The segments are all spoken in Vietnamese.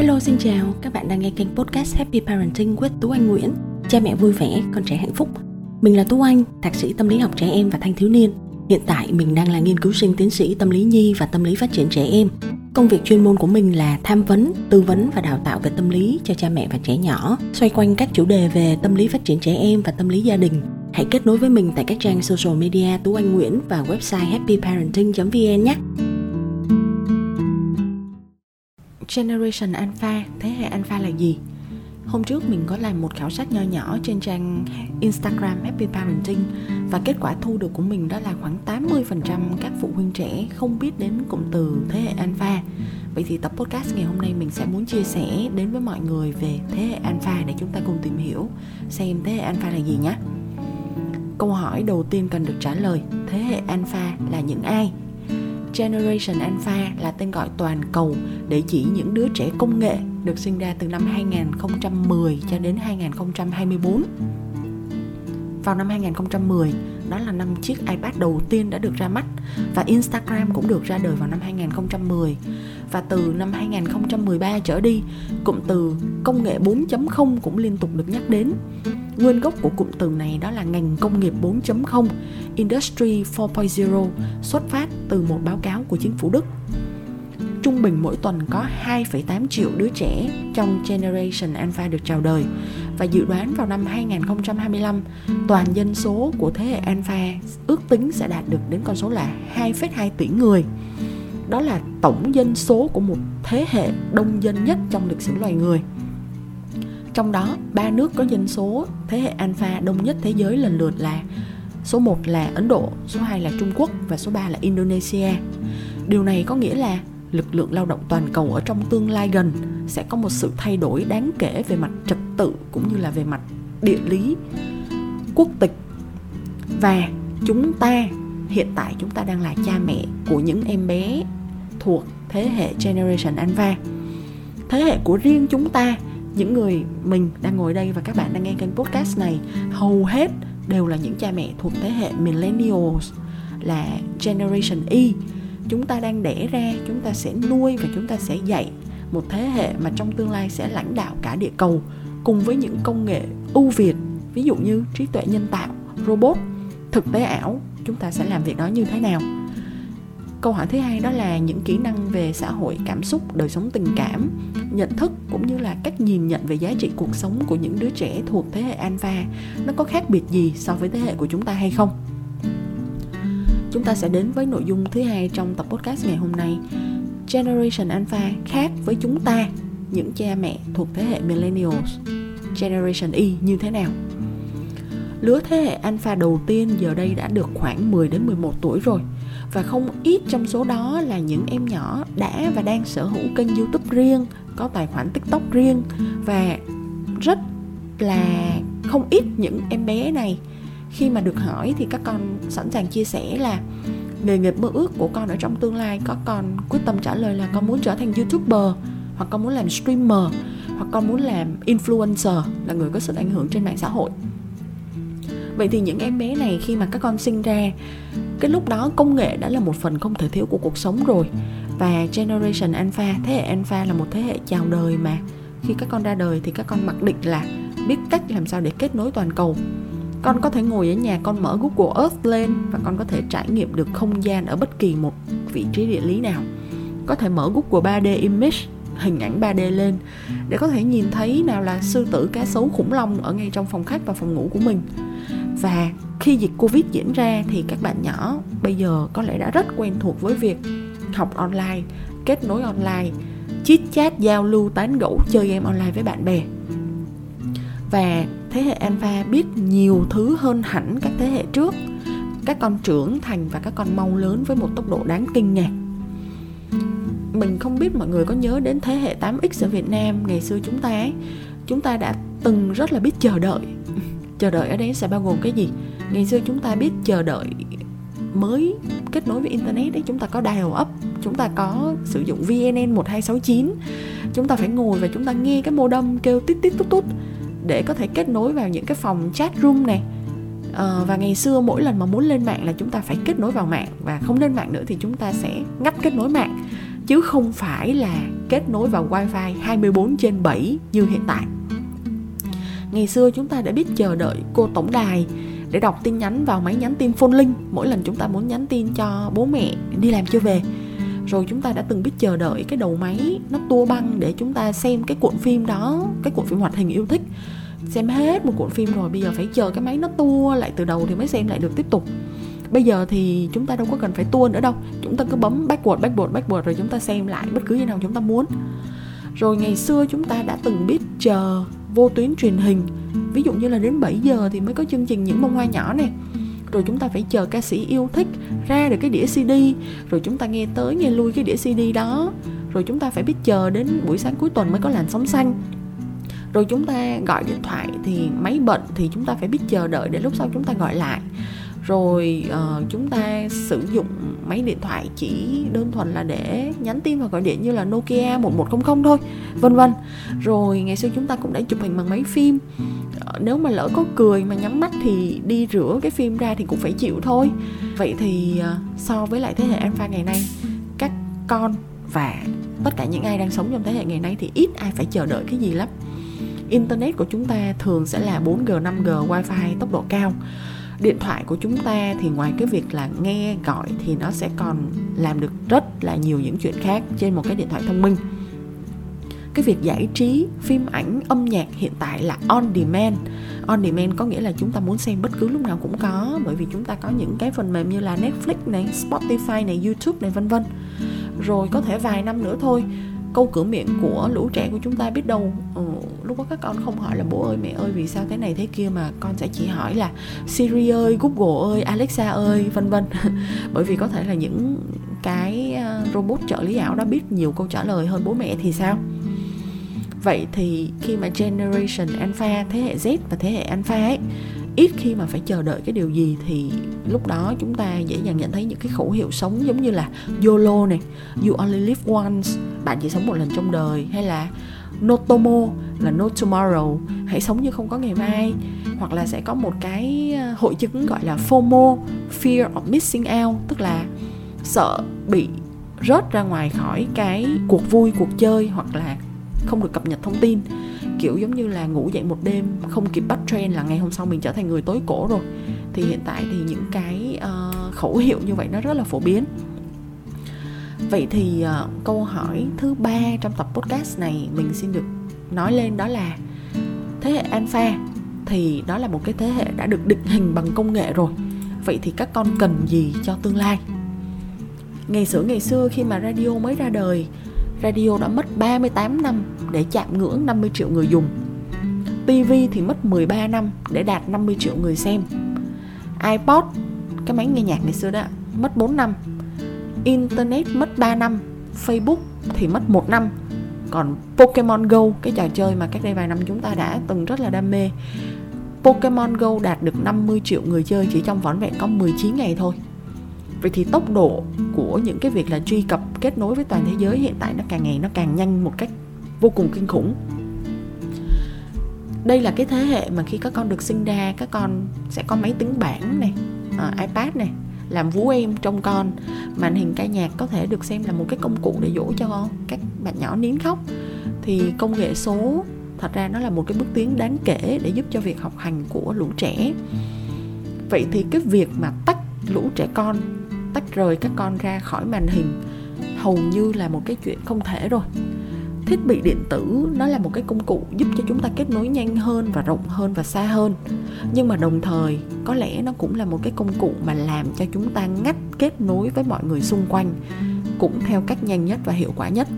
Hello xin chào, các bạn đang nghe kênh podcast Happy Parenting with Tú Anh Nguyễn. Cha mẹ vui vẻ, con trẻ hạnh phúc. Mình là Tú Anh, thạc sĩ tâm lý học trẻ em và thanh thiếu niên. Hiện tại mình đang là nghiên cứu sinh tiến sĩ tâm lý nhi và tâm lý phát triển trẻ em. Công việc chuyên môn của mình là tham vấn, tư vấn và đào tạo về tâm lý cho cha mẹ và trẻ nhỏ Xoay quanh các chủ đề về tâm lý phát triển trẻ em và tâm lý gia đình. Hãy kết nối với mình tại các trang social media Tú Anh Nguyễn và website happyparenting.vn nhé. Generation Alpha, thế hệ Alpha là gì? Hôm trước mình có làm một khảo sát nho nhỏ trên trang Instagram Happy Parenting và kết quả thu được của mình đó là khoảng 80% các phụ huynh trẻ không biết đến cụm từ thế hệ Alpha. Vậy thì tập podcast ngày hôm nay mình sẽ muốn chia sẻ đến với mọi người về thế hệ Alpha để chúng ta cùng tìm hiểu xem thế hệ Alpha là gì nhé. Câu hỏi đầu tiên cần được trả lời, thế hệ Alpha là những ai? Generation Alpha là tên gọi toàn cầu để chỉ những đứa trẻ công nghệ được sinh ra từ năm 2010 cho đến 2024. Vào năm 2010, đó là năm chiếc iPad đầu tiên đã được ra mắt và Instagram cũng được ra đời vào năm 2010. Và từ năm 2013 trở đi, cụm từ công nghệ 4.0 cũng liên tục được nhắc đến. Nguyên gốc của cụm từ này đó là ngành công nghiệp 4.0 Industry 4.0 xuất phát từ một báo cáo của chính phủ Đức. Trung bình mỗi tuần có 2,8 triệu đứa trẻ trong Generation Alpha được chào đời và dự đoán vào năm 2025 toàn dân số của thế hệ Alpha ước tính sẽ đạt được đến con số là 2,2 tỷ người. Đó là tổng dân số của một thế hệ đông dân nhất trong lịch sử loài người. Trong đó, ba nước có dân số thế hệ alpha đông nhất thế giới lần lượt là số 1 là Ấn Độ, số 2 là Trung Quốc và số 3 là Indonesia. Điều này có nghĩa là lực lượng lao động toàn cầu ở trong tương lai gần sẽ có một sự thay đổi đáng kể về mặt trật tự cũng như là về mặt địa lý, quốc tịch. Và chúng ta hiện tại chúng ta đang là cha mẹ của những em bé thuộc thế hệ Generation Alpha. Thế hệ của riêng chúng ta những người mình đang ngồi đây và các bạn đang nghe kênh podcast này hầu hết đều là những cha mẹ thuộc thế hệ millennials là generation Y chúng ta đang đẻ ra, chúng ta sẽ nuôi và chúng ta sẽ dạy một thế hệ mà trong tương lai sẽ lãnh đạo cả địa cầu cùng với những công nghệ ưu việt, ví dụ như trí tuệ nhân tạo, robot, thực tế ảo. Chúng ta sẽ làm việc đó như thế nào? Câu hỏi thứ hai đó là những kỹ năng về xã hội, cảm xúc, đời sống tình cảm, nhận thức cũng như là cách nhìn nhận về giá trị cuộc sống của những đứa trẻ thuộc thế hệ alpha, nó có khác biệt gì so với thế hệ của chúng ta hay không? Chúng ta sẽ đến với nội dung thứ hai trong tập podcast ngày hôm nay. Generation alpha khác với chúng ta, những cha mẹ thuộc thế hệ millennials. Generation y như thế nào? Lứa thế hệ alpha đầu tiên giờ đây đã được khoảng 10 đến 11 tuổi rồi. Và không ít trong số đó là những em nhỏ đã và đang sở hữu kênh youtube riêng, có tài khoản tiktok riêng. Và rất là không ít những em bé này khi mà được hỏi thì các con sẵn sàng chia sẻ là nghề nghiệp mơ ước của con ở trong tương lai có con quyết tâm trả lời là con muốn trở thành youtuber, hoặc con muốn làm streamer, hoặc con muốn làm influencer là người có sức ảnh hưởng trên mạng xã hội. Vậy thì những em bé này khi mà các con sinh ra, cái lúc đó công nghệ đã là một phần không thể thiếu của cuộc sống rồi. Và generation alpha, thế hệ alpha là một thế hệ chào đời mà. Khi các con ra đời thì các con mặc định là biết cách làm sao để kết nối toàn cầu con có thể ngồi ở nhà, con mở Google Earth lên và con có thể trải nghiệm được không gian ở bất kỳ một vị trí địa lý nào. Có thể mở Google 3D image, hình ảnh 3D lên, để có thể nhìn thấy nào là sư tử, cá sấu, khủng long ở ngay trong phòng khách và phòng ngủ của mình. Và khi dịch covid diễn ra thì các bạn nhỏ bây giờ có lẽ đã rất quen thuộc với việc học online, kết nối online, chit chat, giao lưu, tán gẫu, chơi game online với bạn bè. Và thế hệ alpha biết nhiều thứ hơn hẳn các thế hệ trước. Các con trưởng thành và các con mau lớn với một tốc độ đáng kinh ngạc. Mình không biết mọi người có nhớ đến thế hệ 8X ở Việt Nam ngày xưa chúng ta ấy. Chúng ta đã từng rất là biết chờ đợi. Chờ đợi ở đây sẽ bao gồm cái gì? Ngày xưa chúng ta biết chờ đợi mới kết nối với internet đấy, chúng ta có dial up, chúng ta có sử dụng VNN 1269 chúng ta phải ngồi và chúng ta nghe cái modem kêu tít tít tút tút để có thể kết nối vào những cái phòng chat room này. À, và ngày xưa mỗi lần mà muốn lên mạng là chúng ta phải kết nối vào mạng và không lên mạng nữa thì chúng ta sẽ ngắt kết nối mạng. Chứ không phải là kết nối vào wifi 24 trên 7 như hiện tại. Ngày xưa chúng ta đã biết chờ đợi cô tổng đài để đọc tin nhắn vào máy nhắn tin phone link mỗi lần chúng ta muốn nhắn tin cho bố mẹ đi làm chưa về rồi chúng ta đã từng biết chờ đợi cái đầu máy nó tua băng để chúng ta xem cái cuộn phim đó, cái cuộn phim hoạt hình yêu thích. Xem hết một cuộn phim rồi bây giờ phải chờ cái máy nó tua lại từ đầu thì mới xem lại được tiếp tục. Bây giờ thì chúng ta đâu có cần phải tua nữa đâu. Chúng ta cứ bấm backward backward backward rồi chúng ta xem lại bất cứ khi nào chúng ta muốn. Rồi ngày xưa chúng ta đã từng biết chờ vô tuyến truyền hình. Ví dụ như là đến 7 giờ thì mới có chương trình những bông hoa nhỏ này rồi chúng ta phải chờ ca sĩ yêu thích ra được cái đĩa CD rồi chúng ta nghe tới nghe lui cái đĩa CD đó. Rồi chúng ta phải biết chờ đến buổi sáng cuối tuần mới có làn sóng xanh. Rồi chúng ta gọi điện thoại thì máy bận thì chúng ta phải biết chờ đợi để lúc sau chúng ta gọi lại rồi uh, chúng ta sử dụng máy điện thoại chỉ đơn thuần là để nhắn tin và gọi điện như là Nokia 1100 thôi vân vân. Rồi ngày xưa chúng ta cũng đã chụp hình bằng máy phim. Uh, nếu mà lỡ có cười mà nhắm mắt thì đi rửa cái phim ra thì cũng phải chịu thôi. Vậy thì uh, so với lại thế hệ alpha ngày nay các con và tất cả những ai đang sống trong thế hệ ngày nay thì ít ai phải chờ đợi cái gì lắm. Internet của chúng ta thường sẽ là 4G, 5G, wifi tốc độ cao điện thoại của chúng ta thì ngoài cái việc là nghe gọi thì nó sẽ còn làm được rất là nhiều những chuyện khác trên một cái điện thoại thông minh cái việc giải trí phim ảnh âm nhạc hiện tại là on demand on demand có nghĩa là chúng ta muốn xem bất cứ lúc nào cũng có bởi vì chúng ta có những cái phần mềm như là Netflix này, Spotify này, YouTube này vân vân. Rồi có thể vài năm nữa thôi câu cửa miệng của lũ trẻ của chúng ta biết đâu ừ, lúc đó các con không hỏi là bố ơi mẹ ơi vì sao thế này thế kia? Mà con sẽ chỉ hỏi là Siri ơi Google ơi Alexa ơi vân vân. Bởi vì có thể là những cái ờ, robot trợ lý ảo đó biết nhiều câu trả lời hơn bố mẹ thì sao? Vậy thì khi mà generation alpha thế hệ Z và thế hệ alpha ấy ít khi mà phải chờ đợi cái điều gì thì lúc đó chúng ta dễ dàng nhận thấy những cái khẩu hiệu sống giống như là YOLO này, You only live once, bạn chỉ sống một lần trong đời, hay là No tomo là no tomorrow, hãy sống như không có ngày mai. Hoặc là sẽ có một cái ờ, hội chứng gọi là FOMO, fear of missing out, tức là sợ bị rớt ra ngoài khỏi cái cuộc vui, cuộc chơi, hoặc là không được cập nhật thông tin kiểu giống như là ngủ dậy một đêm không kịp bắt trend là ngày hôm sau mình trở thành người tối cổ rồi. Thì hiện tại thì những cái uh, khẩu hiệu như vậy nó rất là phổ biến. Vậy thì uh, câu hỏi thứ ba trong tập podcast này mình xin được nói lên đó là thế hệ alpha thì đó là một cái thế hệ đã được định hình bằng công nghệ rồi. Vậy thì các con cần gì cho tương lai? Ngày xưa ngày xưa khi mà radio mới ra đời radio đã mất 38 năm để chạm ngưỡng 50 triệu người dùng. TV thì mất 13 năm để đạt 50 triệu người xem. iPod, cái máy nghe nhạc ngày xưa đó, mất 4 năm. Internet mất 3 năm. Facebook thì mất 1 năm. Còn Pokemon Go, cái trò chơi mà cách đây vài năm chúng ta đã từng rất là đam mê Pokemon Go đạt được 50 triệu người chơi chỉ trong vỏn vẹn có 19 ngày thôi. Vậy thì tốc độ của những cái việc là truy cập kết nối với toàn thế giới hiện tại nó càng ngày nó càng nhanh một cách vô cùng kinh khủng. Đây là cái thế hệ mà khi các con được sinh ra các con sẽ có máy tính bảng này uh, ipad này làm vú em trong con. Màn hình ca nhạc có thể được xem là một cái công cụ để dỗ cho các bạn nhỏ nín khóc. Thì công nghệ số thật ra nó là một cái bước tiến đáng kể để giúp cho việc học hành của lũ trẻ. Vậy thì cái việc mà tách lũ trẻ con tách rời các con ra khỏi màn hình. Hầu như là một cái chuyện không thể rồi. Thiết bị điện tử nó là một cái công cụ giúp cho chúng ta kết nối nhanh hơn và rộng hơn và xa hơn. Nhưng mà đồng thời, có lẽ nó cũng là một cái công cụ mà làm cho chúng ta ngắt kết nối với mọi người xung quanh, cũng theo cách nhanh nhất và hiệu quả nhất.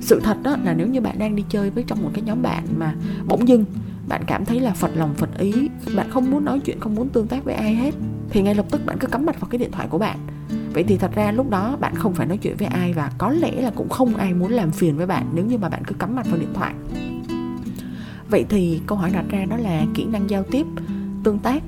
Sự thật đó là nếu như bạn đang đi chơi với trong một cái nhóm bạn mà bỗng dưng bạn cảm thấy là phật lòng phật ý, bạn không muốn nói chuyện, không muốn tương tác với ai hết thì ngay lập tức bạn cứ cắm mặt vào cái điện thoại của bạn. Vậy thì thật ra lúc đó bạn không phải nói chuyện với ai và có lẽ là cũng không ai muốn làm phiền với bạn nếu như mà bạn cứ cắm mặt vào điện thoại. Vậy thì câu hỏi đặt ra đó là kỹ năng giao tiếp, tương tác,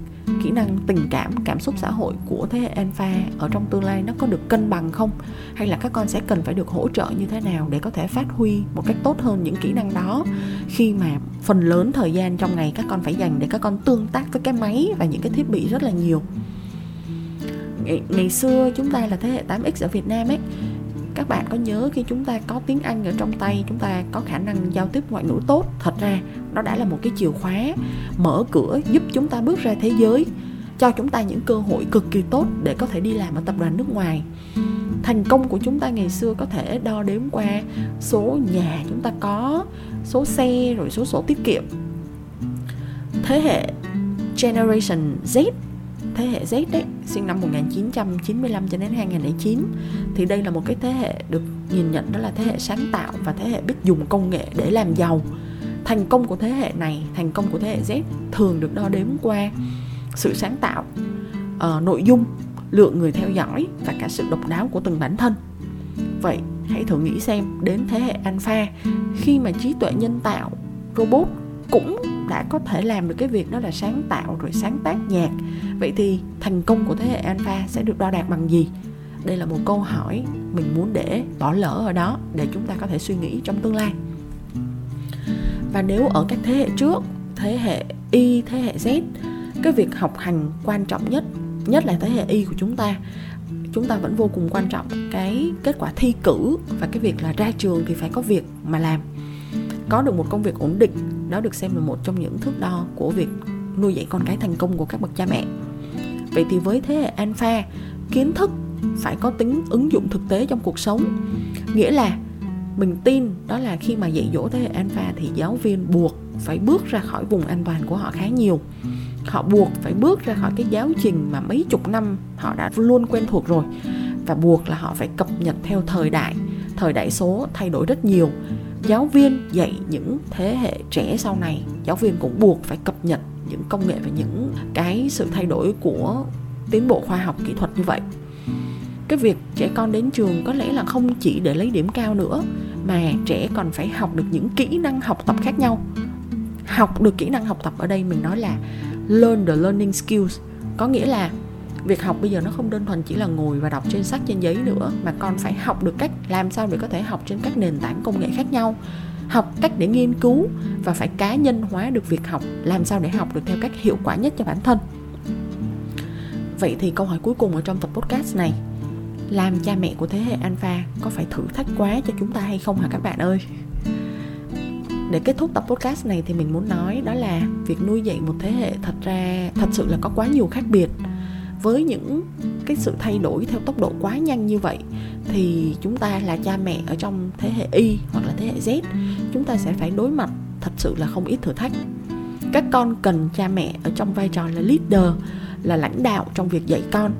kỹ năng tình cảm cảm xúc xã hội của thế hệ alpha ở trong tương lai nó có được cân bằng không? Hay là các con sẽ cần phải được hỗ trợ như thế nào để có thể phát huy một cách tốt hơn những kỹ năng đó? Khi mà phần lớn thời gian trong ngày các con phải dành để các con tương tác với cái máy và những cái thiết bị rất là nhiều ngày, ngày xưa chúng ta là thế hệ 8X ở Việt Nam ấy. Các bạn có nhớ khi chúng ta có tiếng Anh ở trong tay chúng ta có khả năng giao tiếp ngoại ngữ tốt? Thật ra nó đã là một cái chìa khóa mở cửa giúp chúng ta bước ra thế giới cho chúng ta những cơ hội cực kỳ tốt để có thể đi làm ở tập đoàn nước ngoài. Thành công của chúng ta ngày xưa có thể đo đếm qua số nhà chúng ta có số xe rồi số sổ tiết kiệm. Thế hệ generation Z thế hệ Z đấy sinh năm 1995 cho đến 2009 thì đây là một cái thế hệ được nhìn nhận đó là thế hệ sáng tạo và thế hệ biết dùng công nghệ để làm giàu. Thành công của thế hệ này thành công của thế hệ Z thường được đo đếm qua sự sáng tạo uh, nội dung lượng người theo dõi và cả sự độc đáo của từng bản thân. Vậy hãy thử nghĩ xem đến thế hệ alpha khi mà trí tuệ nhân tạo robot cũng đã có thể làm được cái việc đó là sáng tạo rồi sáng tác nhạc. Vậy thì thành công của thế hệ alpha sẽ được đo đạc bằng gì? Đây là một câu hỏi mình muốn để bỏ lỡ ở đó để chúng ta có thể suy nghĩ trong tương lai. Và nếu ở các thế hệ trước, thế hệ y, thế hệ z, cái việc học hành quan trọng nhất nhất là thế hệ y của chúng ta chúng ta vẫn vô cùng quan trọng cái kết quả thi cử và cái việc là ra trường thì phải có việc mà làm. Có được một công việc ổn định đó được xem là một trong những thước đo của việc nuôi dạy con cái thành công của các bậc cha mẹ. Vậy thì với thế hệ alpha, kiến thức phải có tính ứng dụng thực tế trong cuộc sống. Nghĩa là mình tin đó là khi mà dạy dỗ thế hệ alpha thì giáo viên buộc phải bước ra khỏi vùng an toàn của họ khá nhiều. Họ buộc phải bước ra khỏi cái giáo trình mà mấy chục năm họ đã luôn quen thuộc rồi. Và buộc là họ phải cập nhật theo thời đại. Thời đại số thay đổi rất nhiều giáo viên dạy những thế hệ trẻ sau này, giáo viên cũng buộc phải cập nhật những công nghệ và những cái sự thay đổi của tiến bộ khoa học kỹ thuật như vậy. Cái việc trẻ con đến trường có lẽ là không chỉ để lấy điểm cao nữa, mà trẻ còn phải học được những kỹ năng học tập khác nhau. Học được kỹ năng học tập ở đây mình nói là learn the learning skills, có nghĩa là việc học bây giờ nó không đơn thuần chỉ là ngồi và đọc trên sách, trên giấy nữa, mà con phải học được cách làm sao để có thể học trên các nền tảng công nghệ khác nhau. Học cách để nghiên cứu và phải cá nhân hóa được việc học, làm sao để học được theo cách hiệu quả nhất cho bản thân. Vậy thì câu hỏi cuối cùng ở trong tập podcast này, làm cha mẹ của thế hệ alpha có phải thử thách quá cho chúng ta hay không hả các bạn ơi? Để kết thúc tập podcast này thì mình muốn nói đó là việc nuôi dạy một thế hệ thật ra thật sự là có quá nhiều khác biệt với những cái sự thay đổi theo tốc độ quá nhanh như vậy, thì chúng ta là cha mẹ ở trong thế hệ Y hoặc là thế hệ Z, chúng ta sẽ phải đối mặt thật sự là không ít thử thách. Các con cần cha mẹ ở trong vai trò là leader, là lãnh đạo trong việc dạy con.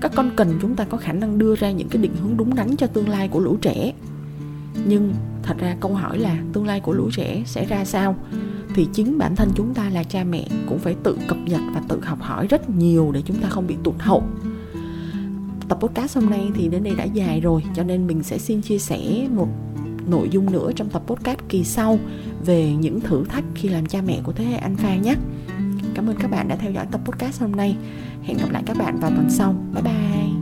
Các con cần chúng ta có khả năng đưa ra những cái định hướng đúng đắn cho tương lai của lũ trẻ. Nhưng thật ra câu hỏi là tương lai của lũ trẻ sẽ ra sao? Thì chính bản thân chúng ta là cha mẹ cũng phải tự cập nhật và tự học hỏi rất nhiều để chúng ta không bị tụt hậu. Tập podcast hôm nay thì đến đây đã dài rồi, cho nên mình sẽ xin chia sẻ một nội dung nữa trong tập podcast kỳ sau về những thử thách khi làm cha mẹ của thế hệ alpha nhé. Cảm ơn các bạn đã theo dõi tập podcast hôm nay. Hẹn gặp lại các bạn vào tuần sau. Bye bye.